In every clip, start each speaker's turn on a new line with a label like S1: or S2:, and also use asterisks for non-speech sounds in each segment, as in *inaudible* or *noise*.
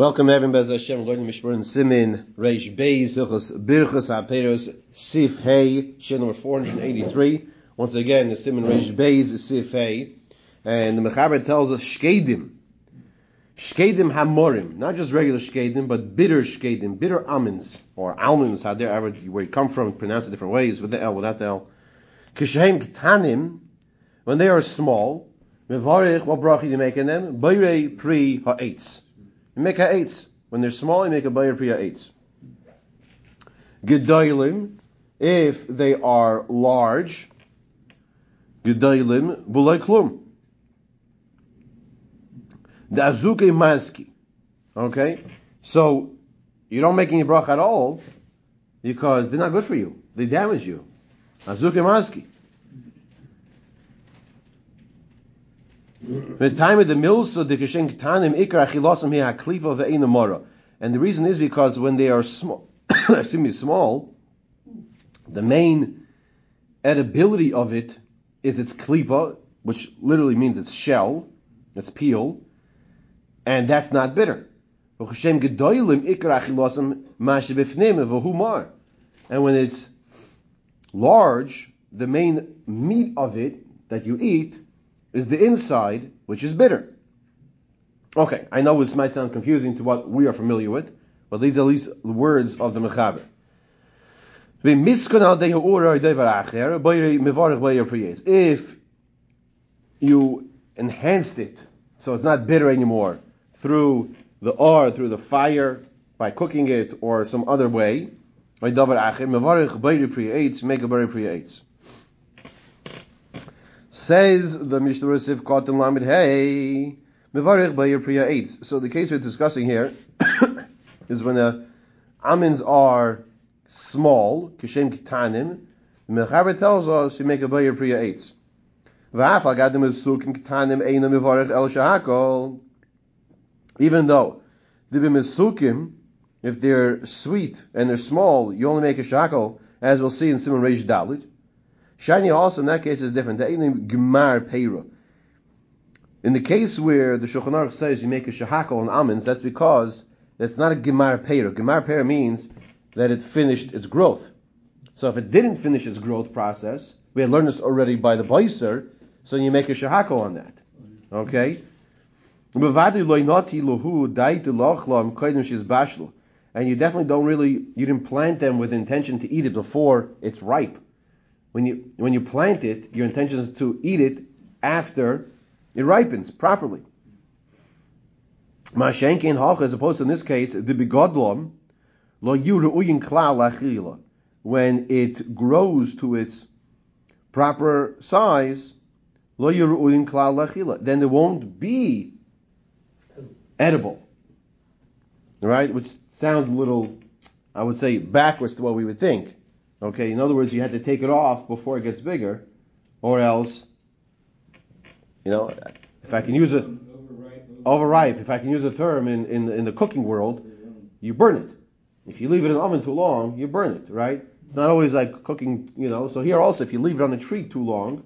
S1: Welcome everyone, Bez Hashem, learning Mishmur and Simin, Reish Beis, Hilchos Birchas HaPeros, Sif Hey, Shir number 483. Once again, the Simin Reish Beis is Sif Hey. And the Mechaber tells us Shkedim. Shkedim Hamorim. Not just regular Shkedim, but bitter Shkedim, bitter almonds, or almonds, how they're where you come from, pronounce it different ways, with the L, without the L. Kishaim Ktanim, when they are small, Mevarich, what bracha do you make in them? Bayre Pri Ha'etz. You make a eitz. When they're small, you make a bayir priya eitz. Gedolim, if they are large, gedolim bulay klum. The azuke maski. Okay? So, you don't make any brach at all because they're not good for you. They damage you. Azuke maski. The time of the milsa the kishen ketanim ikar achilosim here haklipa ve'inamora, and the reason is because when they are small, *coughs* excuse me, small, the main edibility of it is its klipa, which literally means its shell, its peel, and that's not bitter. And when it's large, the main meat of it that you eat is the inside, which is bitter. Okay, I know this might sound confusing to what we are familiar with, but these are at least the words of the Mechaber. If you enhanced it, so it's not bitter anymore, through the or through the fire, by cooking it, or some other way, make a Says the Mishnah Sif Kotan Lamed Hey Mevarich Bayir Priya Eitz. So the case we're discussing here *coughs* is when the almonds are small, Kishem Kitanim, the Mechaber tells us you make a Bayir Priya Eitz. Even though if they're sweet and they're small, you only make a shackle, as we'll see in Simon Reish Dalit. Shiny also in that case is different. Gemar Peira. In the case where the Shulchan Aruch says you make a shahakal on almonds, that's because that's not a Gemar Peira. Gemar Peira means that it finished its growth. So if it didn't finish its growth process, we had learned this already by the Baiser, so you make a shahakal on that. Okay? And you definitely don't really, you didn't plant them with intention to eat it before it's ripe when you when you plant it, your intention is to eat it after it ripens properly. Mashenkin halcha, as opposed to in this case, the bigodlom lo yuruyin klal When it grows to its proper size, lo yuruyin klal Then there won't be edible. Right? Which sounds a little, I would say, backwards to what we would think. Okay, in other words, you had to take it off before it gets bigger, or else, you know, if I can use a overripe, if I can use a term in, in, in the cooking world, you burn it. If you leave it in the oven too long, you burn it, right? It's not always like cooking, you know. So here also, if you leave it on the tree too long,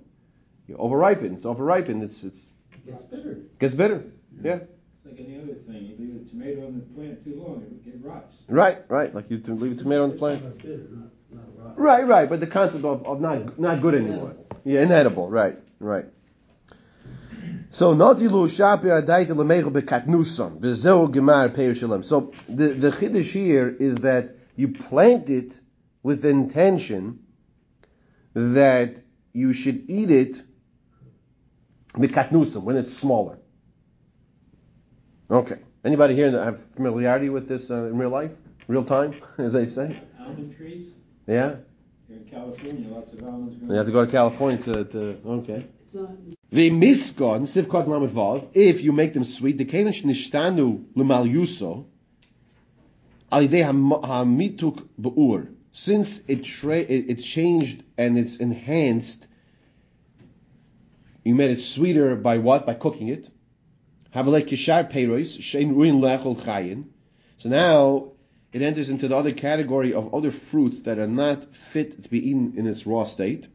S1: you overripen. It's overripened. It's it's
S2: gets bitter.
S1: Gets bitter. Yeah.
S2: It's like any other thing. You leave a tomato on the plant too long, it, it rots.
S1: Right, right. Like you leave a tomato on the plant. Right, right, but the concept of, of not not good anymore. Yeah, inedible. Right, right. So notilu shapi adaita lemeichel bekatnusam bezeu gemar peir So the the chiddush here is that you plant it with the intention that you should eat it bekatnusam when it's smaller. Okay. Anybody here that have familiarity with this uh, in real life, real time, *laughs* as they say?
S2: Almond trees.
S1: Yeah.
S2: Here in California, lots of almonds.
S1: You have to go to California to, to okay. The misgon sivkot lamed If you make them sweet, the kenish nishtanu lemal yuso. Alidei hamituk beur. Since it, tra- it it changed and it's enhanced, you made it sweeter by what? By cooking it. Havalei kishar peiros shein ruin lechol chayin. So now it enters into the other category of other fruits that are not fit to be eaten in its raw state.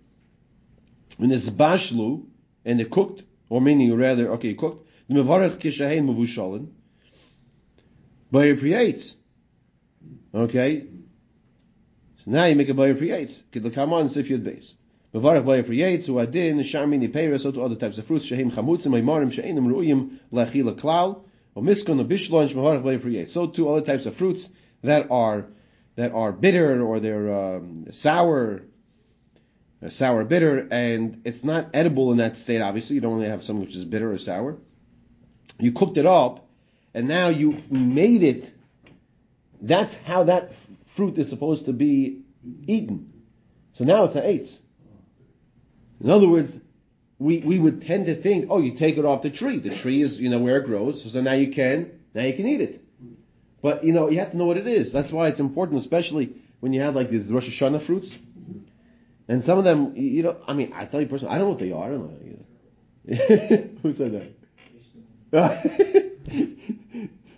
S1: When it's bashlu and they're cooked, or meaning rather, okay, cooked, the mevarech kishahein mavushalin. Bayer creates. Okay? So now you make a Bayer creates. Kid the come on Sifyud base. Mevarach Bayer creates, who adin, Shamini so to other types of fruits, Shahim Chamutzim, Maimarim, Shainim, Ru'im, Lachila Klal, or Miskon, Bishlon, Mevarach Bayer. So to other types of fruits that are, that are bitter or they're um, sour, uh, sour bitter, and it's not edible in that state, obviously. You don't only have something which is bitter or sour. You cooked it up, and now you made it. That's how that fruit is supposed to be eaten. So now it's an eitz. In other words, we, we would tend to think, oh, you take it off the tree. The tree is, you know, where it grows, so now you can, now you can eat it. But, you know, you have to know what it is. That's why it's important, especially when you have like these Rosh Hashanah fruits. And some of them, you know, I mean, I tell you personally, I don't know what they are. I don't know either. *laughs* Who said that? *laughs*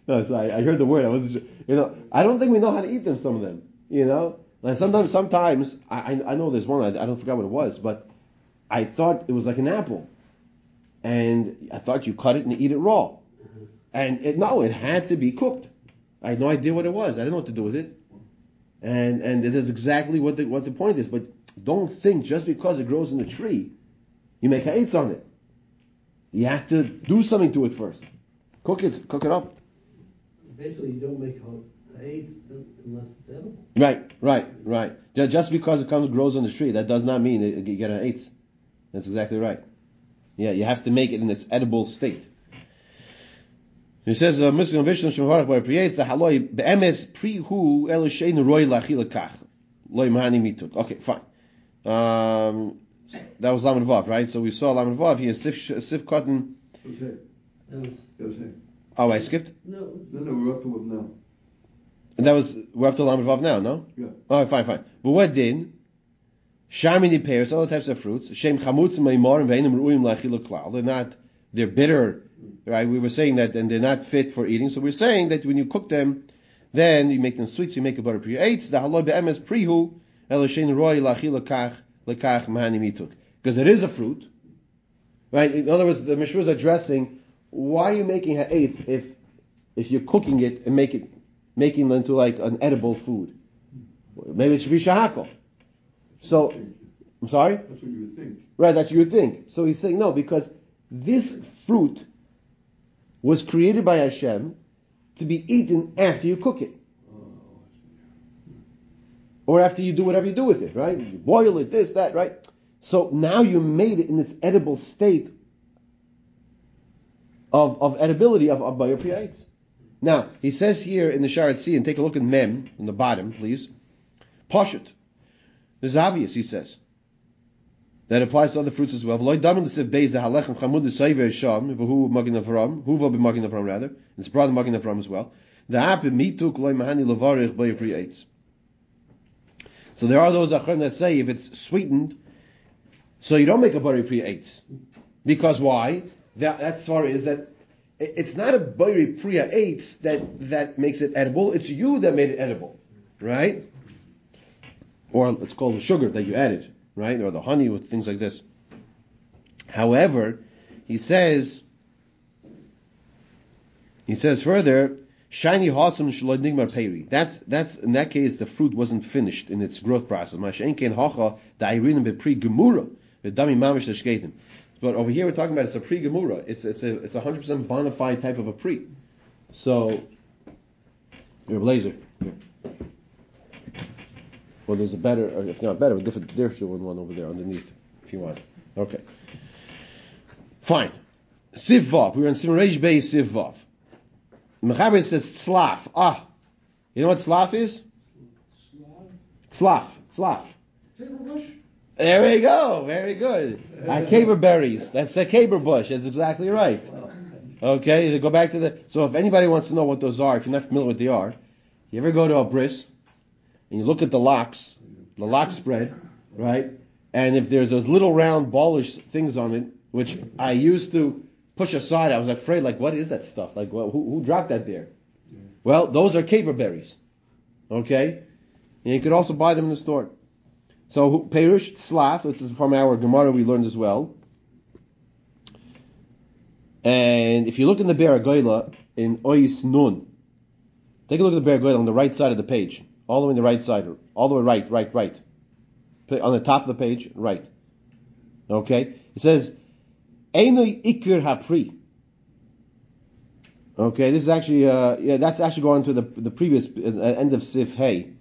S1: no, so I, I, heard the word. I wasn't sure. You know, I don't think we know how to eat them. Some of them, you know, like sometimes, sometimes I, I know there's one. I, I don't forget what it was, but I thought it was like an apple, and I thought you cut it and eat it raw, and it, no, it had to be cooked. I had no idea what it was. I didn't know what to do with it, and and it is exactly what the what the point is. But don't think just because it grows in the tree, you make ha'etz on it. You have to do something to it first. Cook it, cook it up.
S3: Basically, you don't make ha'etz unless it's edible.
S1: Right, right, right. Just because it comes grows on the tree, that does not mean you get an eitz. That's exactly right. Yeah, you have to make it in its edible state. He says, uh, Muslim Vishnu Shemharach by creates the haloi be'emes prihu el shein roy lachilakach. Loy mahani mituk. Okay, fine. Um, that was Lamed Vav, right? So we saw Lamed Vav here, Sif, Sif Cotton. Oh, I skipped?
S3: No.
S4: No, no, we're up to it now.
S1: And that was, we're up to Lamed Vav now, no?
S4: Yeah.
S1: Alright, fine, fine. But what din? Shamini pears, all types of fruits. Shem chamutz maimar and veinim ruim lachila klal. They're not, they're bitter, right? We were saying that, and they're not fit for eating. So we're saying that when you cook them, then you make them sweet, so you make a butter pre eight. The haloi be'emes prihu, elishin roy lachila kach, lekach mahani mituk. Because it is a fruit, right? In other words, the Mishra is addressing, why are you making ha'etz if, if you're cooking it and make it, making it into like an edible food? Maybe it should be shahakal. So, I'm sorry?
S4: That's what you would think.
S1: Right, that you would think. So he's saying no, because this fruit was created by Hashem to be eaten after you cook it. Or after you do whatever you do with it, right? You boil it, this, that, right? So now you made it in its edible state of, of edibility of, Bayer Now, he says here in the Shaar HaTziyun, and take a look at Mem in the bottom, please. Pashut. This is obvious, he says. That applies to other fruits as well. Rather. It's brought as well. The. So there are those achron that say if it's sweetened, so you don't make a bari pri eitz. Because why? That that is that it's not a bari priya eitz that that makes it edible. It's you that made it edible, right? Or it's called the sugar that you added, right? Or the honey with things like this. However, he says, he says further, shiny hosam nigmar peri. That's that's in that case the fruit wasn't finished in its growth process. Gemura mamish. But over here we're talking about it's a pre gemura. It's it's a it's a hundred percent bona fide type of a pre. So, your blazer. Well, there's a better, or if not better, a different different one over there underneath, if you want. Okay. Fine. Siv Vav. We were in Simon Reish Bey Siv Vav. Mechaber says tzlaf. Ah. You know what tzlaf is? Tzlaf. Tzlaf. There we go. Very good. Uh, caper berries. That's a caper bush. That's exactly right. Okay, to go back to the. So if anybody wants to know what those are, if you're not familiar with what they are, you ever go to a bris and you look at the locks, the lock spread, right? And if there's those little round ballish things on it, which I used to push aside, I was afraid, like, what is that stuff? Like, well, who, who dropped that there? Well, those are caper berries. Okay? And you could also buy them in the store. So, Perush Tzlaf, this is from our Gemara we learned as well. And if you look in the Beragoyla, in Ois Nun, Take a look at the Good on the right side of the page. All the way on the right side. All the way right, right, right. On the top of the page, right. Okay? It says, Einoi ikir hapri. Okay, this is actually, uh, yeah, that's actually going to the, the previous, uh, end of Sif Hey.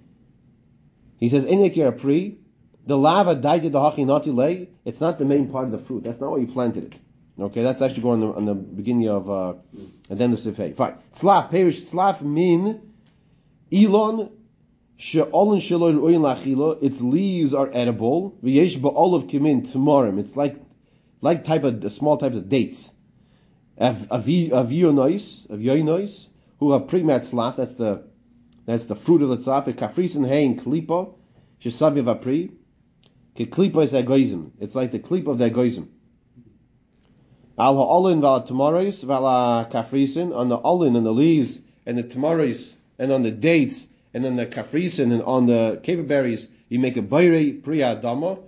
S1: He says, Einoi ikir hapri. The lava daiti the hachi nati lei. It's not the main part of the fruit. That's not why you planted it. Okay, that's actually going on the, on the beginning of, uh, at the end of Sif Hey. Fine. Tzlaf, perish, tzlaf min Elon Its leaves are edible. V'yesh ba'olav kimin tamarim. It's like like type of small types of dates. Av avionois, avionois, who have primat slaf. That's the that's the fruit of the tzaf. Kafrisin hein klipa shesaviv apri. Klipa is egoism. It's like the klipa of the egoism. Al ha'olin val tamaris val kafrisin on the olin and the leaves and the tamaris and on the dates and then the kafrisin and on the keva berries you make a bayre priya dama.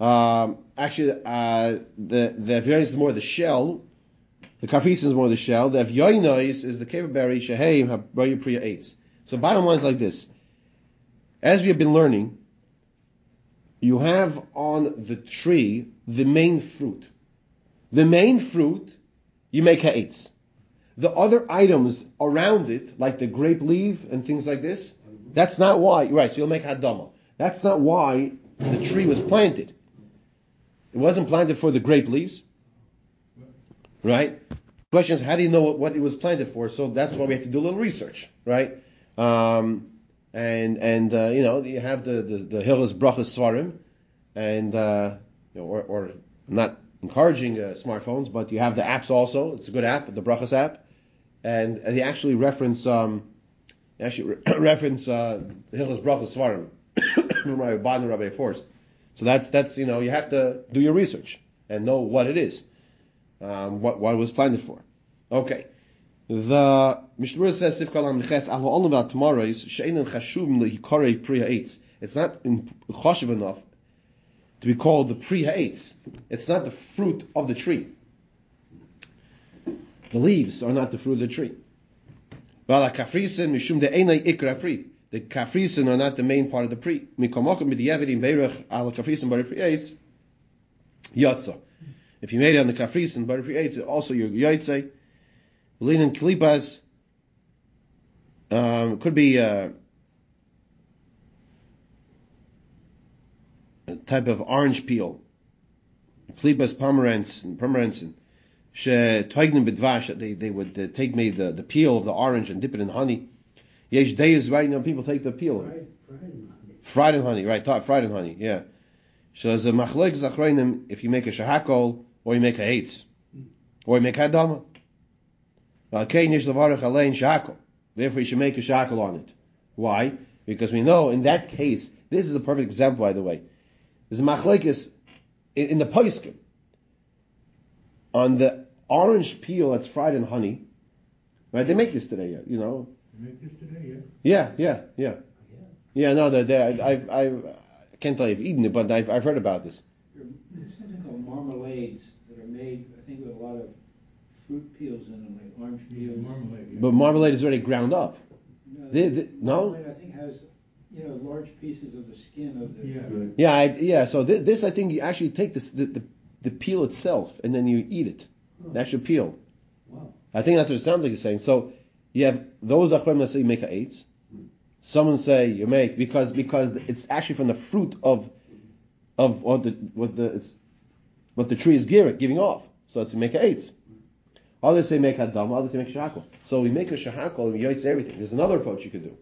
S1: Um, actually, uh, the the is more the shell. The kafrisin is more the shell. The avionis is the keva berry sheheim have priya eights. So bottom line is like this: as we have been learning, you have on the tree the main fruit. The main fruit you make ha'etz. The other items around it, like the grape leaf and things like this, that's not why. Right, so you'll make hadama. That's not why the tree was planted. It wasn't planted for the grape leaves. Right? Question is, how do you know what, what it was planted for? So that's why we have to do a little research, right? Um, and and uh, you know you have the the, the Hillas Brachas Svarim, and uh, you know, or, or not encouraging uh, smartphones, but you have the apps also. It's a good app, the Brachas app, and, and they actually reference um, they actually re- *coughs* reference uh, *coughs* the Hillas Brachas Svarim from Rabbi Biden Rabbi Forst. So that's that's you know you have to do your research and know what it is, um, what what it was planted for. Okay. The Mishnah says Sif Kalam Neches Ahu Olam Val Tomorrows Sheinin Chashuvim Lehikorei Priya Eitz. It's not in choshev enough to be called the Priya Eitz. It's not the fruit of the tree. The leaves are not the fruit of the tree. The Kafrisen are not the main part of the Pri. Mikomokum B'diyavedim Beirach Al Kafrisen Bar Priya Eitz Yatza. If you made it on the Kafrisen Bar Priya Eitz, also your Yaitze. Linen klipas um, could be uh, a type of orange peel. Klipas pomerantz and pomerantz she They they would uh, take me the, the peel of the orange and dip it in honey. Yesh days right now people take the peel.
S3: Fried, fried in honey.
S1: Fried in honey, right? Fried in honey, yeah. So as a machloek zachroinim, if you make a shahakol or you make a eitz, or you make a hadama. Okay, nish levarach alein shahakol. Therefore, you should make a shahakol on it. Why? Because we know in that case, this is a perfect example, by the way. There's a machlekes in, in the poiskim on the orange peel that's fried in honey. Right? They make this today, you know.
S2: They Make this today, yeah?
S1: Yeah, yeah, yeah. Oh, yeah, no, they, they, I, I've, I've, I can't tell you if I've eaten it, but I've, I've heard about this.
S2: There's something called marmalades that are made, I think, with a lot of fruit peels in them, like orange peels.
S5: Marmalade.
S1: But marmalade is already ground up.
S2: No,
S1: They- they- no?
S2: Marmalade, I think, has, you know, large pieces of the skin of the.
S5: Yeah.
S4: Right.
S1: Yeah, I, yeah. So th- this, I think, you actually take this, the, the, the peel itself and then you eat it. The actual peel.
S3: Wow.
S1: I think that's what it sounds like you're saying. So you have those achronim that say you make a eight. Someone say you make because because it's actually from the fruit of of what the what the it's what the tree is giving giving off. So it's make a eight. Others say make a dam, others say make a shahakol. So we make a shahakol and we yaitz everything. There's another approach you could do.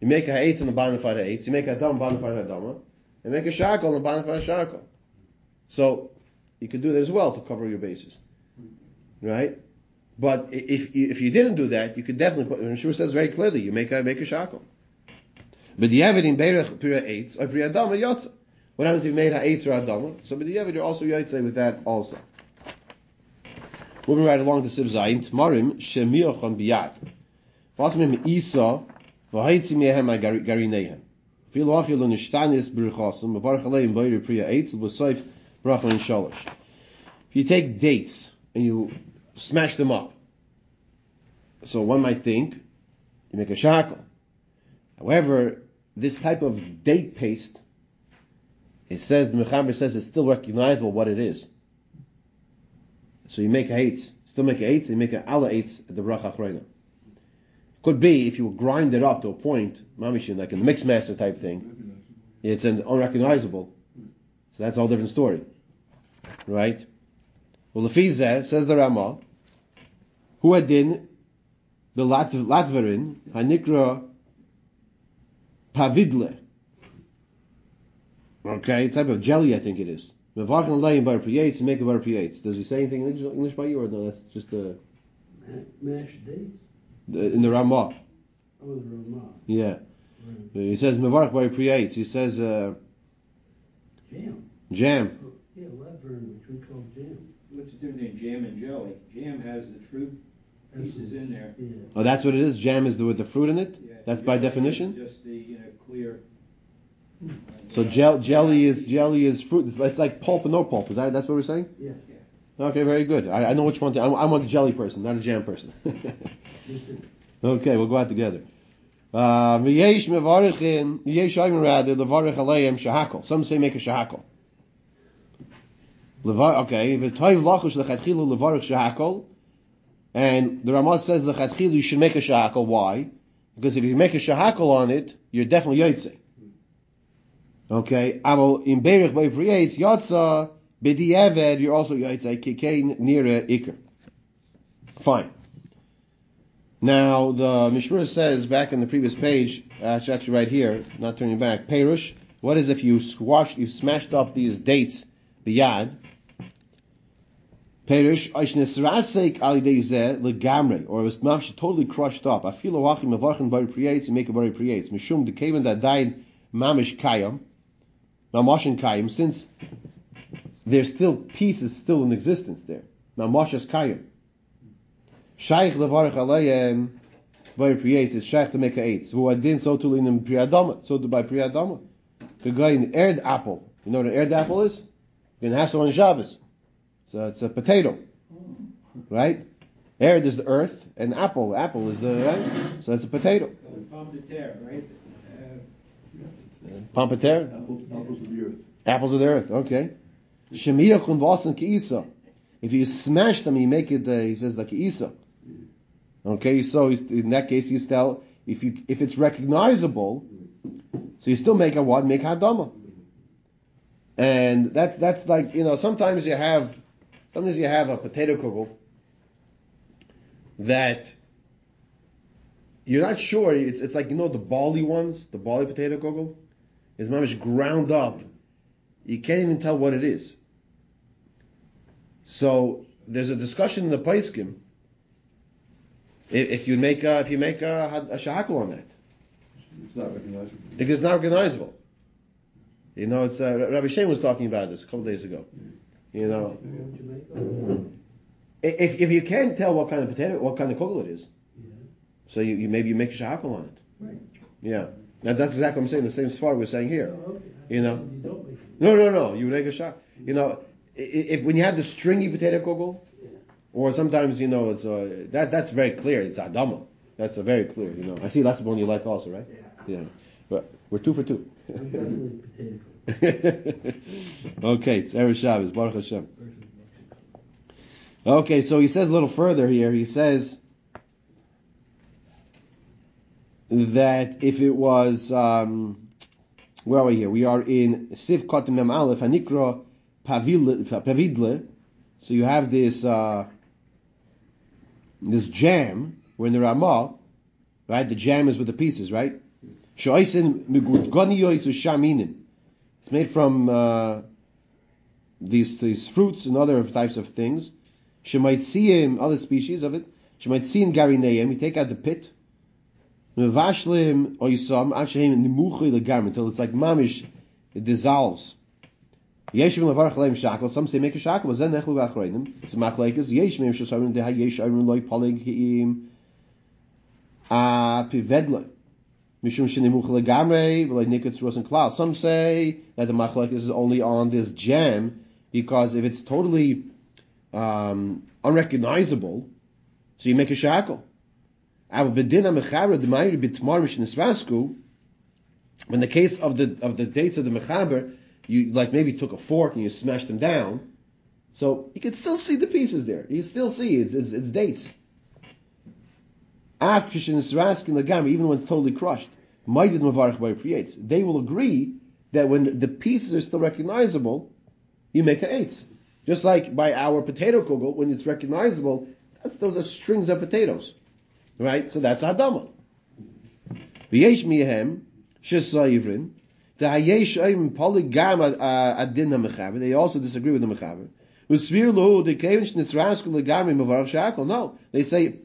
S1: You make a eight in the bona fide eight. You make a dam bona fide dama, and make a shahakol in the bona fide shahakol. So you could do that as well to cover your bases, right? But if if you didn't do that, you could definitely put. Shur says very clearly, you make a make a shackle. But the in berech priya eitz or priya dama yotza. What happens if you made a eitz or a dama? So but the you're also yotza with that also. Moving right along to Sib Zayin, Tmarim shemiyochon biyad. Vasmim isa v'haitzi mehem garineihem. Fil achil lo nishtanis b'rchasum v'varch aleim priya eitz v'soif bracha in shalosh. If you take dates and you smash them up. So one might think you make a shackle. However, this type of date paste, it says, the Mechaber says it's still recognizable what it is. So you make a eitz, still make a eitz, you make an ala eitz at the bracha achrayna. Could be if you grind it up to a point, mamishin, like a mix master type thing, it's an unrecognizable. So that's a whole different story. Right? Well, Lefizeh, says the Ramah, who had in the Lat- Latverin, Hanikra Pavidle. Okay, type of jelly, I think it is. Mevachan laying bar priyates and make a bar priyates. Does he say anything in English, English by you, or no? That's just the,
S3: Ma- Mashed dates?
S1: in the Ramah.
S3: Oh, the Ramah.
S1: Yeah,
S3: Right.
S1: he says mevarach bar priyates. He says uh,
S3: Jam.
S1: jam.
S3: Yeah, Laverne, which we call jam.
S2: What's the difference between jam and jelly? Jam has the fruit pieces in there.
S3: Yeah.
S1: Oh, that's what it is. Jam is the, with the fruit in it.
S2: Yeah,
S1: That's by definition.
S2: Just the, you know, clear. uh,
S1: So gel, jelly is jelly is fruit. It's, it's like pulp and no pulp. Is that that's what we're saying?
S3: Yeah.
S1: Okay, very good. I, I know which one. To, I'm, I'm a jelly person, not a jam person. *laughs* Okay, we'll go out together. Uh, V'yesh mevarichin, yesh ayim rather levarich aleim shahakol. Some say make a shahakol. Okay, v'toiv lachush lechatchilu levarich shahakol. And the Ramah says lechatchilu you should make a shahakol. Why? Because if you make a shahakol on it, you're definitely yotze. Okay, aval in berich by priyates yotza b'di'eved you're also yotze kikein nira ikr. Fine. Now the Mishmur says back in the previous page, actually right here, not turning back. Perush. What is if you squashed, you smashed up these dates, the yad? Perush oishnesrasek alideize legamre, or it was mamish totally crushed up. Afilo wachim mevarchin bari priyates and make a bari. Mishum the kaven that died mamish kayam, mamashin kayam, since there's still pieces still in existence there. Mamashas kayam. Shaykh levarach alayim by priyates is shaykh to make a eitz. Who adin so to in priyadama, so to by priyadama. The guy in aired apple. You know what an aired apple is? You can have some on Shabbos. So it's a potato, right? Aired is the earth, and apple, apple is the right. So it's a potato.
S2: Pomme de terre, right? Uh,
S1: Pompeter,
S4: Apples, apples of the earth.
S1: apples of the earth. Okay. Shemiyach und vasen kiisa. If you smash them, you make it. Uh, he says like kiisa. Okay, so he's- in that case, you tell if you if it's recognizable, so you still make a what? Make hadama. And that's that's like you know sometimes you have sometimes you have a potato kugel that you're not sure. It's it's like you know the barley ones, the barley potato kugel is mamish ground up. You can't even tell what it is. So there's a discussion in the Paiskim. If, if you make a, if you make a, a shahakal on that,
S4: It's not recognizable.
S1: because it's not recognizable. You know, it's uh, Rabbi Shem was talking about this a couple days ago. You know, if if you can't tell what kind of potato, what kind of kugel it is,
S3: Yeah.
S1: so you, you maybe you make a shahakal on it.
S3: Right.
S1: Yeah, now that's exactly what I'm saying. The same svar we're saying here.
S3: Oh, okay.
S1: You know.
S3: You don't make it.
S1: No, no, no. You make a shot. You know, if when you have the stringy potato kugel,
S3: Yeah.
S1: or sometimes you know it's uh, that that's very clear. It's adama. That's a very clear. You know, I see that's the one you like also, right?
S3: Yeah.
S1: Yeah. But we're two for two. *laughs* Okay, it's Erev Shabbos, Baruch Hashem. Okay, so he says a little further here. He says that if it was, um, where are we here? We are in Siv Kotem Mem Aleph, Hanikra Pavidle. So you have this, uh, this jam, we're in the Ramah, right? The jam is with the pieces, right? Shoisen Migudgoniyois Shaminim. It's made from, uh, these, these fruits and other types of things. Shemaitziim, other species of it. she might see Shemaitziim garineim, you take out the pit. Mevashlim oisam, avshehem nimuchi legam, until it's like mamish, it dissolves. Yeshim levarach leim shakel, some say make a shakel, but then nechlu v'achreinim. It's machlekes, yesh meim shesarim deha yesh ayrim loy polig hi'im. A pivedle. Mishum and. Some say that the machlekes is only on this jam, because if it's totally um, unrecognizable, so you make a shackle. In the case of the of the dates of the mechaber, you like maybe took a fork and you smashed them down, so you can still see the pieces there. You still see it's it's, it's dates. Av kishin legam, even when it's totally crushed, maidid mavarich by creates. They will agree that when the pieces are still recognizable, you make a eitz. Just like by our potato kugel, when it's recognizable, that's, those are strings of potatoes. Right? So that's Adama. V'yesh mihem, shesayivrin, the hayesh oim polygam uh, adin ha-mechaber, they also disagree with the mechaber. Usvir lo, the kevin shnisrasku legami mavarach shakal. No. They say,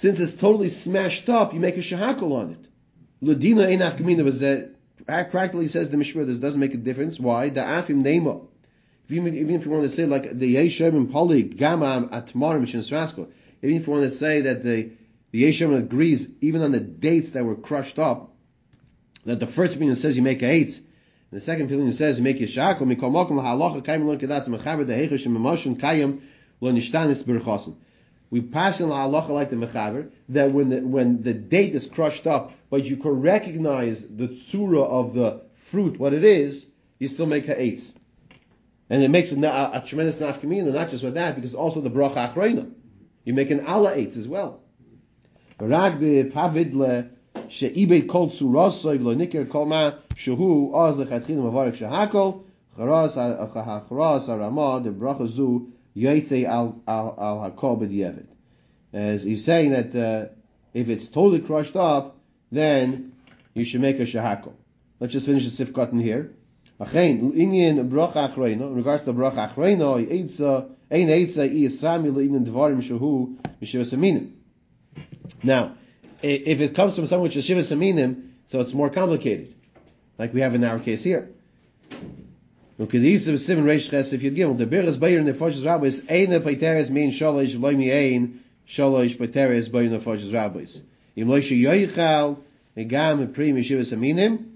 S1: since it's totally smashed up, you make a shahakal on it. Ladina einach gemina practically says the Mishra, this doesn't make a difference. Why? The afim nema. Even, if you want to say like the Yeshem and Poly Gama Atmar Mishin Srasko, even if you want to say that the the Yeshem agrees even on the dates that were crushed up, that the first opinion says you make a eight, and the second opinion says you make a shakel, mikol mokum lahalacha kaim lo kedas the heichesh memoshin kayim lo nishtanis berchosin. We pass in lahalacha like the mechaber that when the when the date is crushed up, but you can recognize the tsura of the fruit, what it is, you still make a eight. And it makes a, a, a tremendous nafkamina, not just with that, because also the bracha achreina. You make an ala eitz as well. Charas yaitze al al al hakol. As he's saying that uh, if it's totally crushed up, then you should make a shehakol. Let's just finish the sifkat in here. Inyan bracha achreina, in regards to achreina, eitza, ein i le'inyan dvarim. Now, if it comes from someone which is shiva saminim, so it's more complicated, like we have in our case here. Okay, these are seven ches if you give the in the foshes rabbis eine paiteres mean shalosh loimi ein bayer in the foshes rabbis. Im loish yoichal egam pri mishiva saminim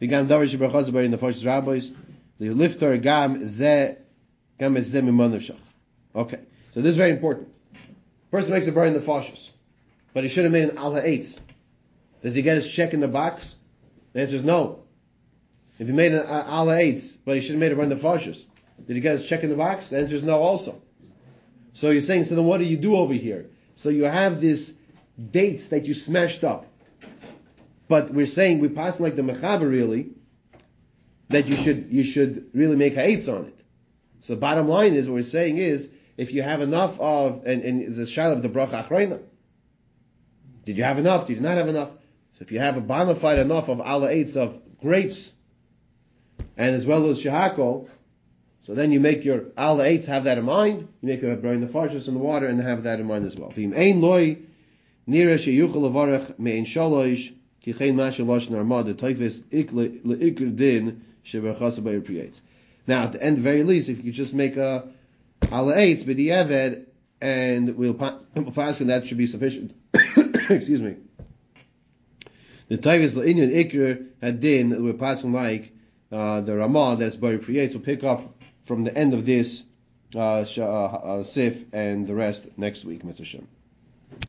S1: Begam davar in the first rabbis. The lifter gam ze gam ze mimonavshach. Okay, so this is very important. Person makes a bar in the fashis, but he should have made an al ha'etz. Does he get his check in the box? The answer is no. If he made an al ha'etz, but he should have made a in the did he get his check in the box? The answer is no also. So you're saying, so then what do you do over here? So you have this dates that you smashed up. But we're saying we pass like the mechaber really that you should you should really make ha'etz on it. So the bottom line is what we're saying is if you have enough of and, and the shal of the bracha achreina, did you have enough? Did you not have enough? So if you have a bona fide enough of ala eitz of grapes and as well as shahako, so then you make your ala eitz have that in mind. You make a burn the farshas in the water and have that in mind as well. V'im ein loy nira sheyuchel me'in shalosh now, at the end, very least, if you just make a ala eitz b'di'eved, and we'll pass and that should be sufficient. *coughs* Excuse me. The Tavis la'inyan ikr had din we're passing like uh, the Ramah that's very creates. We'll pick up from the end of this uh, uh, uh, sif and the rest next week, Mr. Shem.